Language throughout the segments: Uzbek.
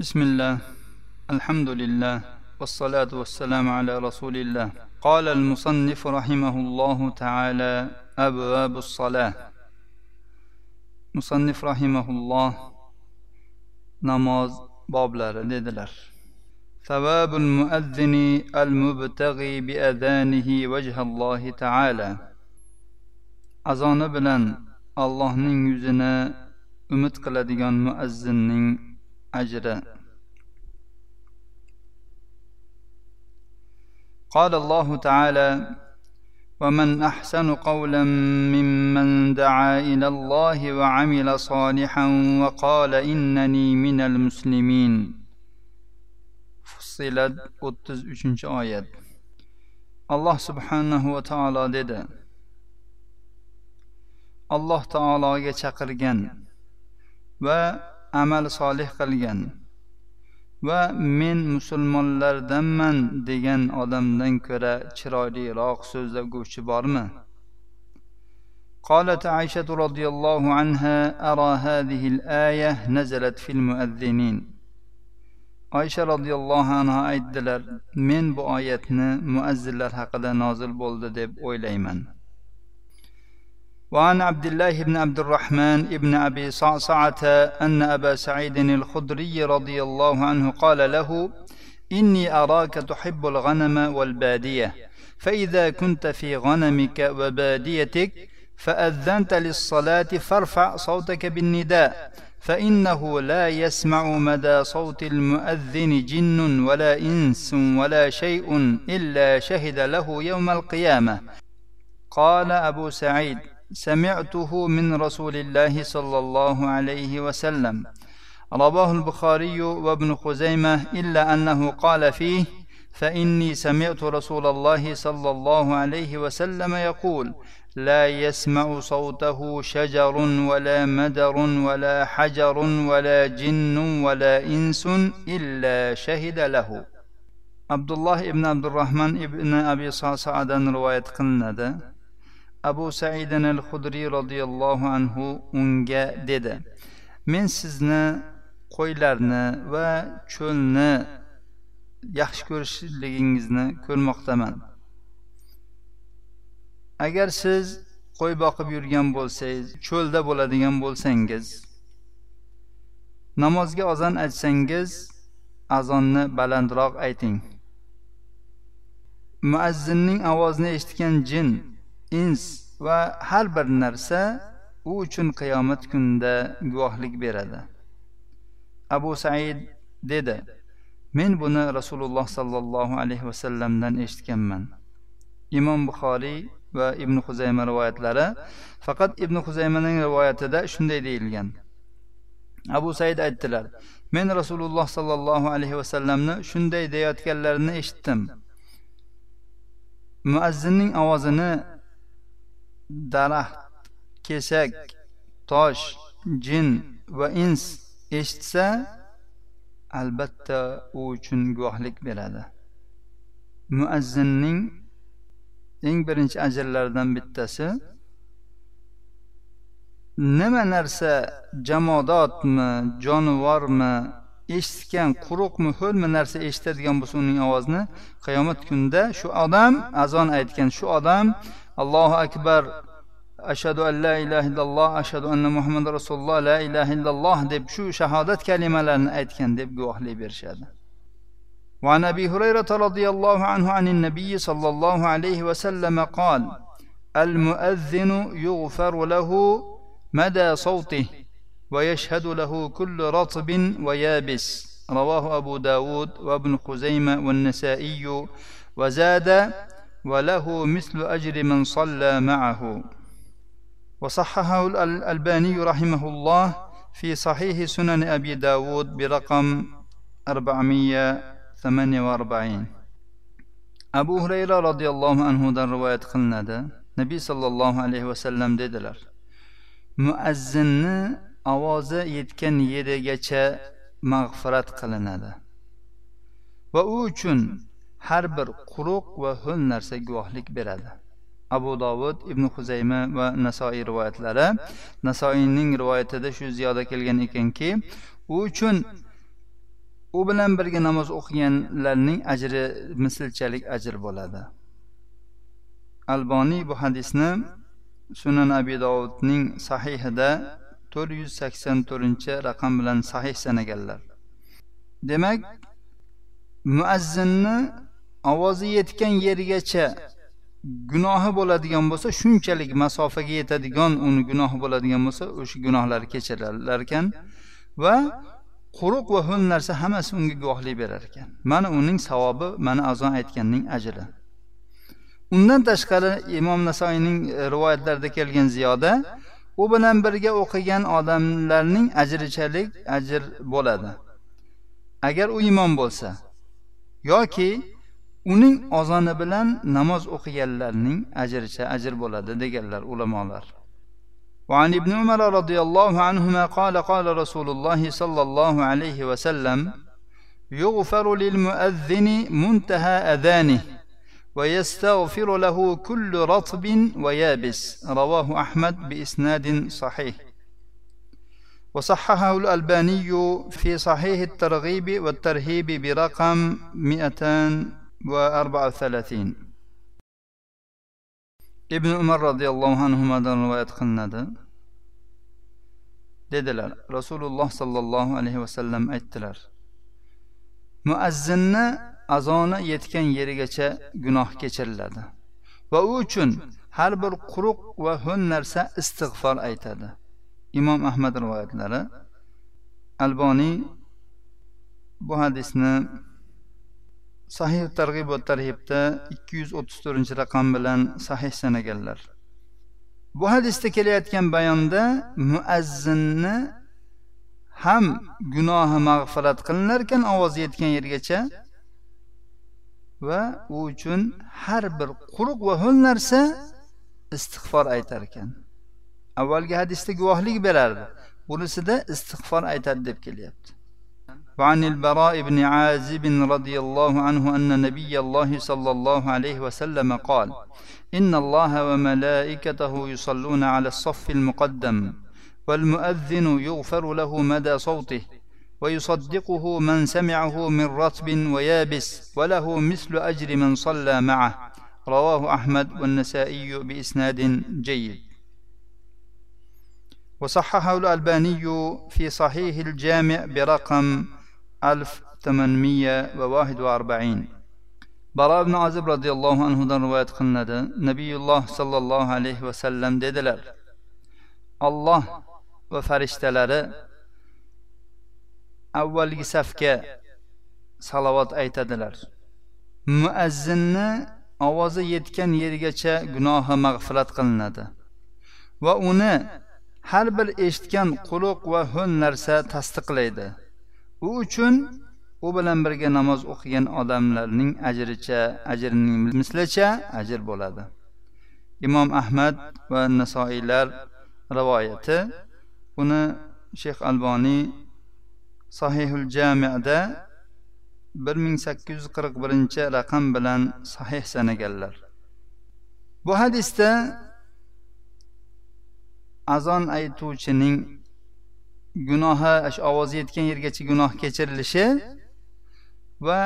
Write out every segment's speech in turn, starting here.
بسم الله. الحمد لله. والصلاة والسلام على رسول الله. قال المصنف رحمه الله تعالى أبواب الصلاة. مصنف رحمه الله نماز بابلر dedilar ثواب المؤذن المبتغي بأذانه وجه الله تعالى. azoni bilan allohning yuzini umid qiladigan muazzinning ajri قال الله تعالى ومن احسن قولا ممن دعا الى الله وعمل صالحا وقال انني من المسلمين فصلت 33 oyat alloh subhanahu va taolo dedi alloh taologa chaqirgan va amal solih qilgan va men musulmonlardanman degan odamdan ko'ra chiroyliroq so'zlaguvchi bormi قالت عائشة رضي الله عنها أرى هذه الآية نزلت في المؤذنين oysha roziyallohu anhu aytdilar men bu oyatni muazzinlar haqida nozil bo'ldi deb o'ylayman وعن عبد الله بن عبد الرحمن بن أبي صعصعة أن أبا سعيد الخدري رضي الله عنه قال له إني أراك تحب الغنم والبادية فإذا كنت في غنمك وباديتك فأذنت للصلاة فارفع صوتك بالنداء فإنه لا يسمع مدى صوت المؤذن جن ولا إنس ولا شيء إلا شهد له يوم القيامة. قال أبو سعيد سمعته من رسول الله صلى الله عليه وسلم. رواه البخاري وابن خزيمة إلا أنه قال فيه فإني سمعت رسول الله صلى الله عليه وسلم يقول لا يسمع صوته شجر ولا مدر ولا حجر ولا جن ولا إنس إلا شهد له. عبد الله ibn abdurahmon ibn abi sosadan rivoyat qilinadi abu saidin al hudriy roziyallohu anhu unga dedi men sizni qo'ylarni va cho'lni yaxshi ko'rishligingizni ko'rmoqdaman. Agar siz qo'y boqib yurgan bo'lsangiz cho'lda bo'ladigan bo'lsangiz namozga azon aytsangiz azonni balandroq ayting. Muazzinning ovozini eshitgan jin ins va har bir narsa u uchun qiyomat kunida guvohlik beradi. Abu said dedi men buni rasululloh sollallohu alayhi vasallamdan eshitganman. Imom buxoriy va ibn huzayma rivoyatlari faqat ibn huzaymaning rivoyatida shunday deyilgan. Abu said aytdilar men rasululloh sollallohu alayhi vasallamni shunday deyayotganlarini eshitdim. Muazzinning ovozini daraxt kesak tosh jin va ins eshitsa albatta u uchun guvohlik beradi. Muazzinning eng birinchi ajrlaridan bittasi nima narsa jamodotmi jonivormi eshitgan quruqmi ho'lmi narsa eshitadigan bo'lsa uning ovozini qiyomat kunida shu odam azon aytgan shu odam allohu akbar ashhadu an la ilaha illalloh ashhadu anna muhammad rasululloh la ilaha illalloh deb shu shahodat kalimalarini aytgan deb guvohlik berishadi وعن ابي هريره رضي الله عنه عن النبي صلى الله عليه وسلم قال المؤذن يغفر له مدى صوته ويشهد له كل رطب ويابس. رواه أبو داود وابن خزيمة والنسائي. وزاد وله مثل أجر من صلى معه. وصححه الألباني رحمه الله في صحيح سنن أبي داود برقم 448 أبو هريرة رضي الله عنه در رواية قلنا نبي صلى الله عليه وسلم dedilar muazzinni ovozi yetgan yerigacha mag'firat qilinadi. Va u uchun har bir quruq va ho'l narsa guvohlik beradi. Abu dovud ibn huzayma va nasoiy rivoyatlari. Nasoiyning rivoyatida shu ziyoda kelgan ekanki u uchun u bilan birga namoz o'qiganlarning ajri mislchalik ajr bo'ladi. Alboniy bu hadisni sunan abi dovudning sahihida to'rt yuz sakson to'rtinchi raqam bilan sahih sanaganlar. Demak muazzinni ovozi yetgan yergacha gunohi bo'ladigan bo'lsa shunchalik masofaga yetadigan uni gunohi bo'ladigan bo'lsa o'sha gunohlari kechirilar ekan va quruq va ho'l narsa hammasi unga guvohlik berar ekan mana uning savobi mana azon aytganning ajri. Undan tashqari imom nasoiyning rivoyatlarida kelgan ziyoda u bilan birga o'qigan odamlarning ajrichalik ajr bo'ladi agar u imom bo'lsa yoki uning ozoni bilan namoz o'qiganlarning ajricha ajr bo'ladi deganlar ulamolar وعن ابن عمر رضي الله عنهما قال قال رسول الله صلى الله عليه وسلم يغفر للمؤذن منتهى أذانه ويستغفر له كل رطب ويابس. رواه أحمد بإسناد صحيح. وصححه الألباني في صحيح الترغيب والترهيب برقم 234 ابن عمر رضي الله عنه عنهما رواية رسول الله صلى الله عليه وسلم اتلر muazzinni azoni yetgan yerigacha gunoh kechiriladi. Va u uchun har bir quruq va ho'n narsa istig'for aytadi. Imom ahmad rivoyatlari alboniy bu hadisni sahih targ'ibot va tarhibda ikki yuz o'ttiz to'rtinchi raqam bilan sahih sanaganlar. Bu hadisda kelayotgan bayonda muazzinni ham gunohi mag'firat qilinarkan ovozi yetgan yergacha va u uchun har bir quruq va ho'l narsa istig'for aytar ekan avvalgi hadisda guvohlik berardi bunisida istig'for aytadi deb kelyapti وعن البراء بن عازب رضي الله عنه أن نبي الله صلى الله عليه وسلم قال إن الله وملائكته يصلون على الصف المقدم والمؤذن يغفر له مدى صوته ويصدقه من سمعه من رطب ويابس وله مثل أجر من صلى معه. رواه أحمد والنسائي بإسناد جيد. وصححه الألباني في صحيح الجامع برقم 1841 براء بن عزب رضي الله عنه دان رواية قلنا نبي الله صلى الله عليه وسلم ددلر الله وفرشتلر avvalgi safga salovat aytadilar. Muazzinni ovozi yetgan yergacha gunohi mag'firat qilinadi va uni har bir eshitgan quluq va hun narsa tasdiqlaydi. U uchun u bilan birga namoz o'qigan odamlarning ajricha ajrining mislicha ajr bo'ladi. Imom ahmad va nasoiylar rivoyati uni shayx alboniy sahihul jamida bir ming sakkiz yuz qirq birinchi raqam bilan sahih sanaganlar. Bu hadisda azon aytuvchining gunohi ovozi yetgan yergacha gunoh kechirilishi va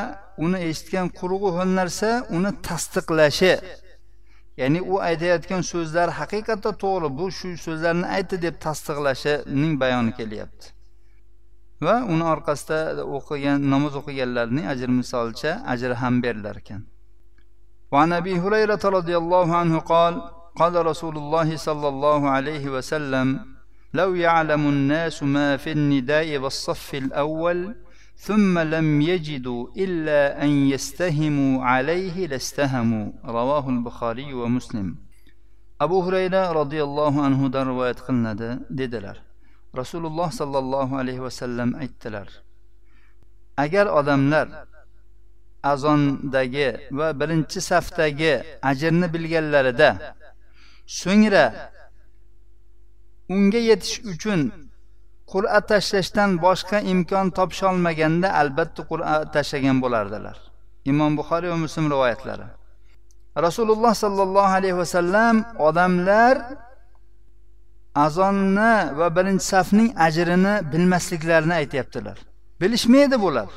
uni eshitgan qurug'i ho'l narsa uni tasdiqlashi ya'ni u aytayotgan so'zlar haqiqatda to'g'ri bu shu so'zlarni aytdi deb tasdiqlashining bayoni kelyapti. va uni orqasida o'qigan namoz o'qiganlarning ajr misolicha ajri ham berilar ekan وعن ابي هريره رضي الله عنه قال قال رسول الله صلى الله عليه وسلم لو يعلم الناس ما في النداء والصف الاول ثم لم يجدوا الا ان يستهموا عليه لاستهموا رواه البخاري ومسلم abu hurayra roziyallohu anhudan rivoyat qilinadi dedilar rasululloh sollallohu alayhi vasallam aytdilar agar odamlar azondagi va birinchi safdagi ajrni bilganlarida so'ngra unga yetish uchun qur'a tashlashdan boshqa imkon topisholmaganda albatta qur'a tashlagan bo'lardilar. Imom buxoriy va muslim rivoyatlari. Rasululloh sollallohu alayhi vasallam odamlar azonni va birinchi safning ajrini bilmasliklarini aytyaptilar. Bilishmaydi bular.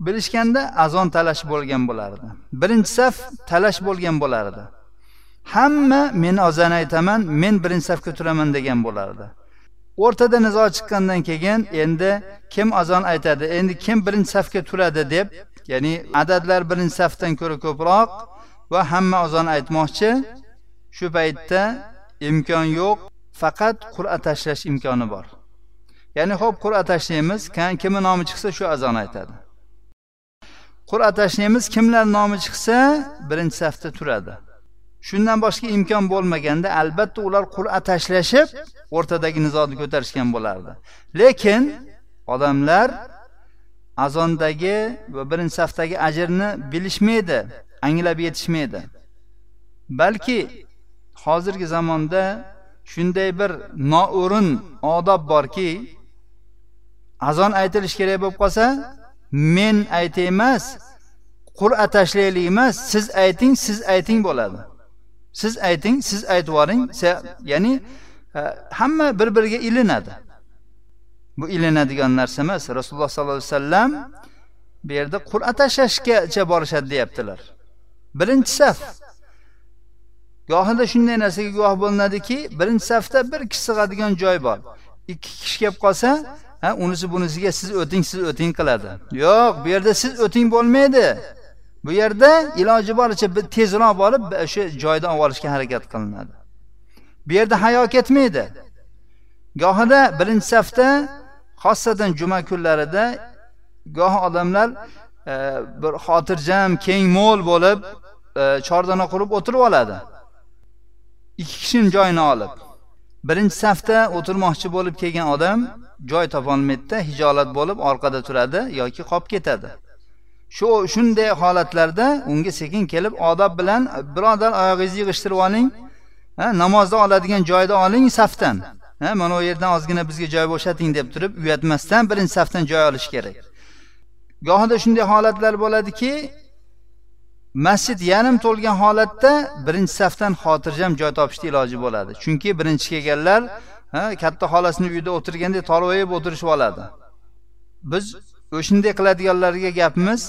Bilishganda azon talash bo'lgan bo'lardi. Birinchi saf talash bo'lgan bo'lardi. Hamma men ozon aytaman men birinchi safga turaman degan bo'lardi. O'rtada nizo chiqqandan keyin endi kim azon aytadi endi kim birinchi safga turadi deb ya'ni adadlar birinchi safdan ko'ra ko'proq va hamma azon aytmoqchi shu paytda imkon yo'q faqat qur'a tashlash imkoni bor. Ya'ni ho'p qur'a tashlaymiz kimni nomi chiqsa shu azon aytadi. Qur'a tashlaymiz kimlar nomi chiqsa birinchi safda turadi. Shundan boshqa imkon bo'lmaganda albatta ular qur'a tashlashib o'rtadagi nizoni ko'tarishgan bo'lardi. Lekin odamlar azondagi va birinchi safdagi ajrni bilishmaydi anglab yetishmaydi. Balki hozirgi zamonda shunday bir noo'rin odob borki azon aytilishi kerak bo'lib qolsa men aytay emas qur'a tashlaylik emas siz ayting siz ayting bo'ladi. Siz ayting siz aytib yuboring ya'ni e, hamma bir biriga ilinadi. Bu ilinadigan narsa emas rasululloh sollallohu alayhi vasallam bu yerda qur'a tashlashgacha borishadi deyaptilar. Birinchi saf. Gohida shunday narsaga guvoh bo'linadiki birinchi safda bir kishi sig'adigan joy bor. Ikki kishi kelib qolsa ha unisi bunisiga siz o'ting siz o'ting qiladi. Yo'q bu yerda siz o'ting bo'lmaydi. Bu yerda iloji boricha tezroq borib o'sha joydan olib olishga harakat qilinadi. Bu yerda hayo ketmaydi. Gohida birinchi safda xosatan juma kunlarida goh odamlar e, bir xotirjam keng mo'l bo'lib e, chordana qurib o'tirib oladi. Ikki kishini joyini olib. Birinchi safda o'tirmoqchi bo'lib kelgan odam joy topolmaydida hijolat bo'lib orqada turadi yoki qolib ketadi. Shu shunday holatlarda unga sekin kelib odob bilan birodar oyog'ingizni yig'ishtirib oling. Namozda oladigan joyda oling safdan. Mana u yerdan ozgina bizga joy bo'shating deb turib uyatmasdan birinchi safdan joy olish kerak. Gohida shunday holatlar bo'ladiki masjid yarim to'lgan holatda birinchi safdan xotirjam joy topishni iloji bo'ladi. Chunki birinchi kelganlar katta xolasini uyida o'tirgandek tolvayib o'tirishib oladi. Biz o'shanday qiladiganlarga gapimiz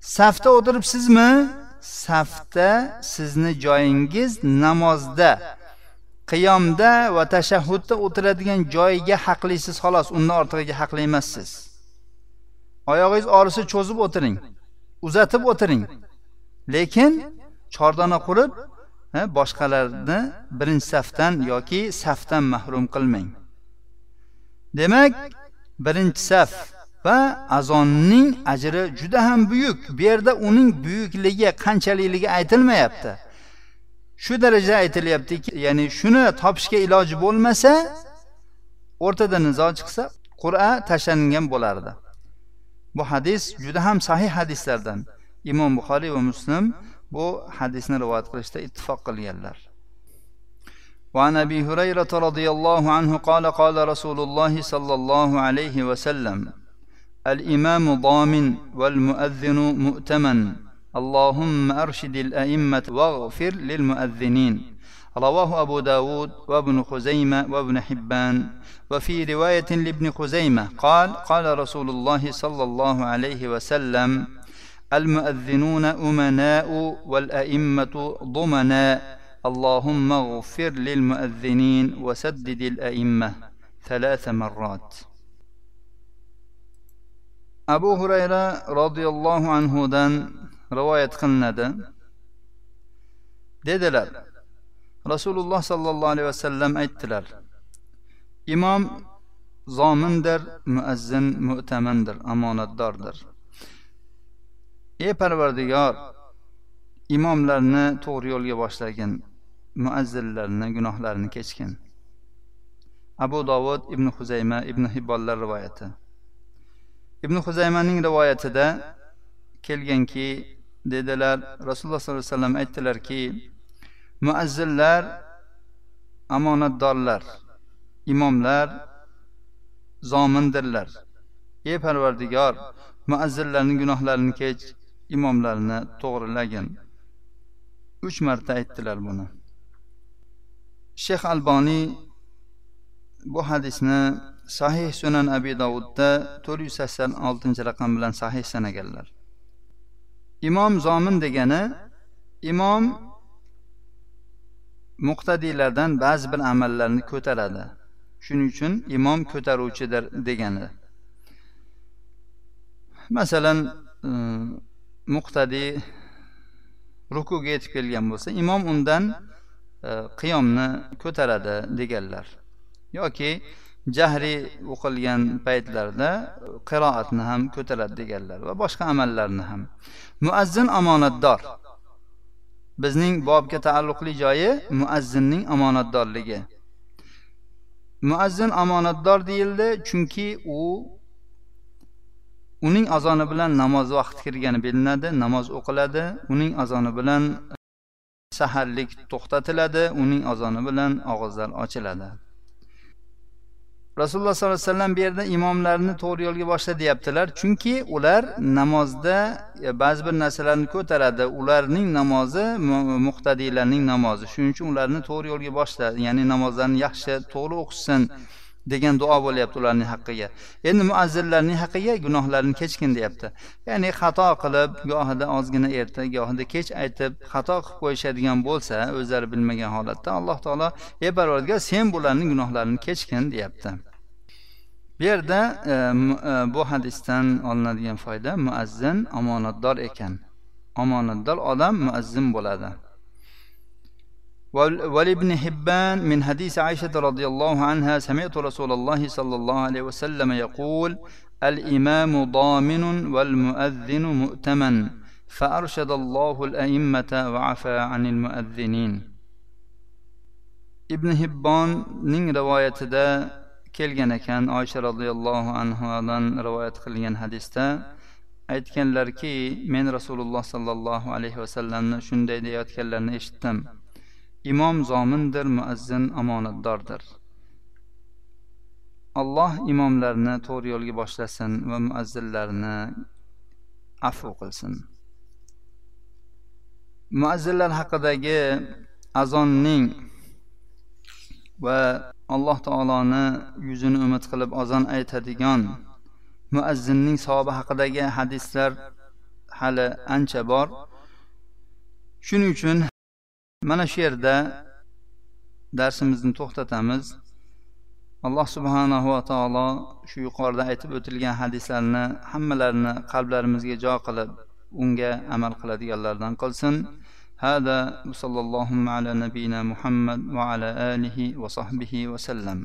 safda o'tiribsizmi? Safda sizni joyingiz namozda qiyomda va tashahhudda o'tiradigan joyiga haqlisiz xolos undan ortig'iga haqli emassiz. Oyog'ingiz orisi cho'zib o'tiring uzatib o'tiring. Lekin chordona qurib boshqalarni birinchi safdan yoki safdan mahrum qilmang. Demak birinchi saf va azonning ajri juda ham buyuk. Bu yerda uning buyukligi qanchalikligi aytilmayapti. Shu darajada aytilyaptiki ya'ni shuni topishga iloji bo'lmasa o'rtada nizo chiqsa qur'a tashlangan bo'lardi. Bu hadis juda ham sahih hadislardan. Imom buxoriy va muslim bu hadisni rivoyat qilishda ittifoq qilganlar. وعن أبي هريرة رضي الله عنه قال قال رسول الله صلى الله عليه وسلم الإمام ضامن والمؤذن مؤتمن اللهم أرشد الأئمة واغفر للمؤذنين. رواه أبو داود وابن خزيمة وابن حبان. وفي رواية لابن خزيمة قال قال رسول الله صلى الله عليه وسلم المؤذنون أمناء والأئمة ضمناء اللهم اغفر للمؤذنين وسدد الأئمة ثلاث مرات abu hurayra roziyallohu anhudan rivoyat qilinadi dedilar rasululloh sollallohu alayhi vasallam aytdilar imom zomindir muazzin mu'tamandir omonatdordir ey parvardigor imomlarni to'g'ri yo'lga boshlagin muazzillarni gunohlarini kechgin. Abu dovud ibn huzayma ibn hibbonlar rivoyati. Ibn huzaymaning rivoyatida kelganki dedilar rasululloh sollallohu alayhi vasallam aytdilarki muazzillar omonatdorlar imomlar zomindirlar. Ey parvardigor muazzillarning gunohlarini kech. Imomlarni to'g'rilagin uch marta aytdilar buni. Shayx alboniy bu hadisni sahih sunan abi dovudda to'rt yuz sakson oltinchi raqam bilan sahih sanaganlar. Imom zomin degani imom muqtadiylardan ba'zi bir amallarni ko'taradi. Shuning uchun imom ko'taruvchidir degani. Masalan e, muqtadiy rukuga yetib kelgan bo'lsa imom undan e, qiyomni ko'taradi deganlar. Yoki jahriy o'qilgan paytlarda qiroatni ham ko'taradi deganlar va boshqa amallarni ham. Muazzin omonatdor. Bizning bobga taalluqli joyi muazzinning omonatdorligi. Muazzin omonatdor deyildi chunki u uning azoni bilan namoz vaqti kirgani bilinadi namoz o'qiladi uning azoni bilan e, saharlik to'xtatiladi uning azoni bilan og'izlar ochiladi. Rasululloh sollallohu alayhi vasallam bu yerda imomlarni to'g'ri yo'lga boshla deyaptilar. Chunki ular namozda e, ba'zi bir narsalarni ko'taradi. Ularning namozi muqtadiylarning namozi. Shuning uchun ularni to'g'ri yo'lga boshla ya'ni namozlarni yaxshi to'g'ri o'qishsin. Degan duo bo'lyapti ularning haqqiga. Endi muazzillarning haqqiga gunohlarini kechgin deyapti. Ya'ni xato qilib gohida ozgina erta gohida kech aytib xato qilib qo'yishadigan bo'lsa o'zlari bilmagan holatda alloh taolo ey parvardigor sen bularning gunohlarini kechgin deyapti. Bu yerda e, e, bu hadisdan olinadigan foyda muazzin omonatdor ekan. Omonatdor odam muazzin bo'ladi. ولابن حبان من حديث عائشة رضي الله عنها سمعت رسول الله صلى الله عليه وسلم يقول الإمام ضامن والمؤذن مؤتمن فأرشد الله الأئمة وعفى عن المؤذنين. ابن حبان نين رواية دا كان عائشة رضي الله عنها رواية قلين حديثة aytganlarki men rasululloh sollallohu alayhi vasallamni shunday deyayotganlarini eshitdim imom zomindir muazzin omonatdordir. Alloh imomlarni to'g'ri yo'lga boshlasin va muazzinlarni afu qilsin. Muazzinlar haqidagi azonning va alloh taoloni yuzini umid qilib azon aytadigan muazzinning savobi haqidagi hadislar hali ancha bor. Shuning uchun mana shu yerda darsimizni to'xtatamiz alloh subhanahu va taolo shu yuqorida aytib o'tilgan hadislarni hammalarini qalblarimizga jo qilib unga amal qiladiganlardan qilsin هذا وصلى اللهم على نبينا محمد وعلى آله وصحبه وسلم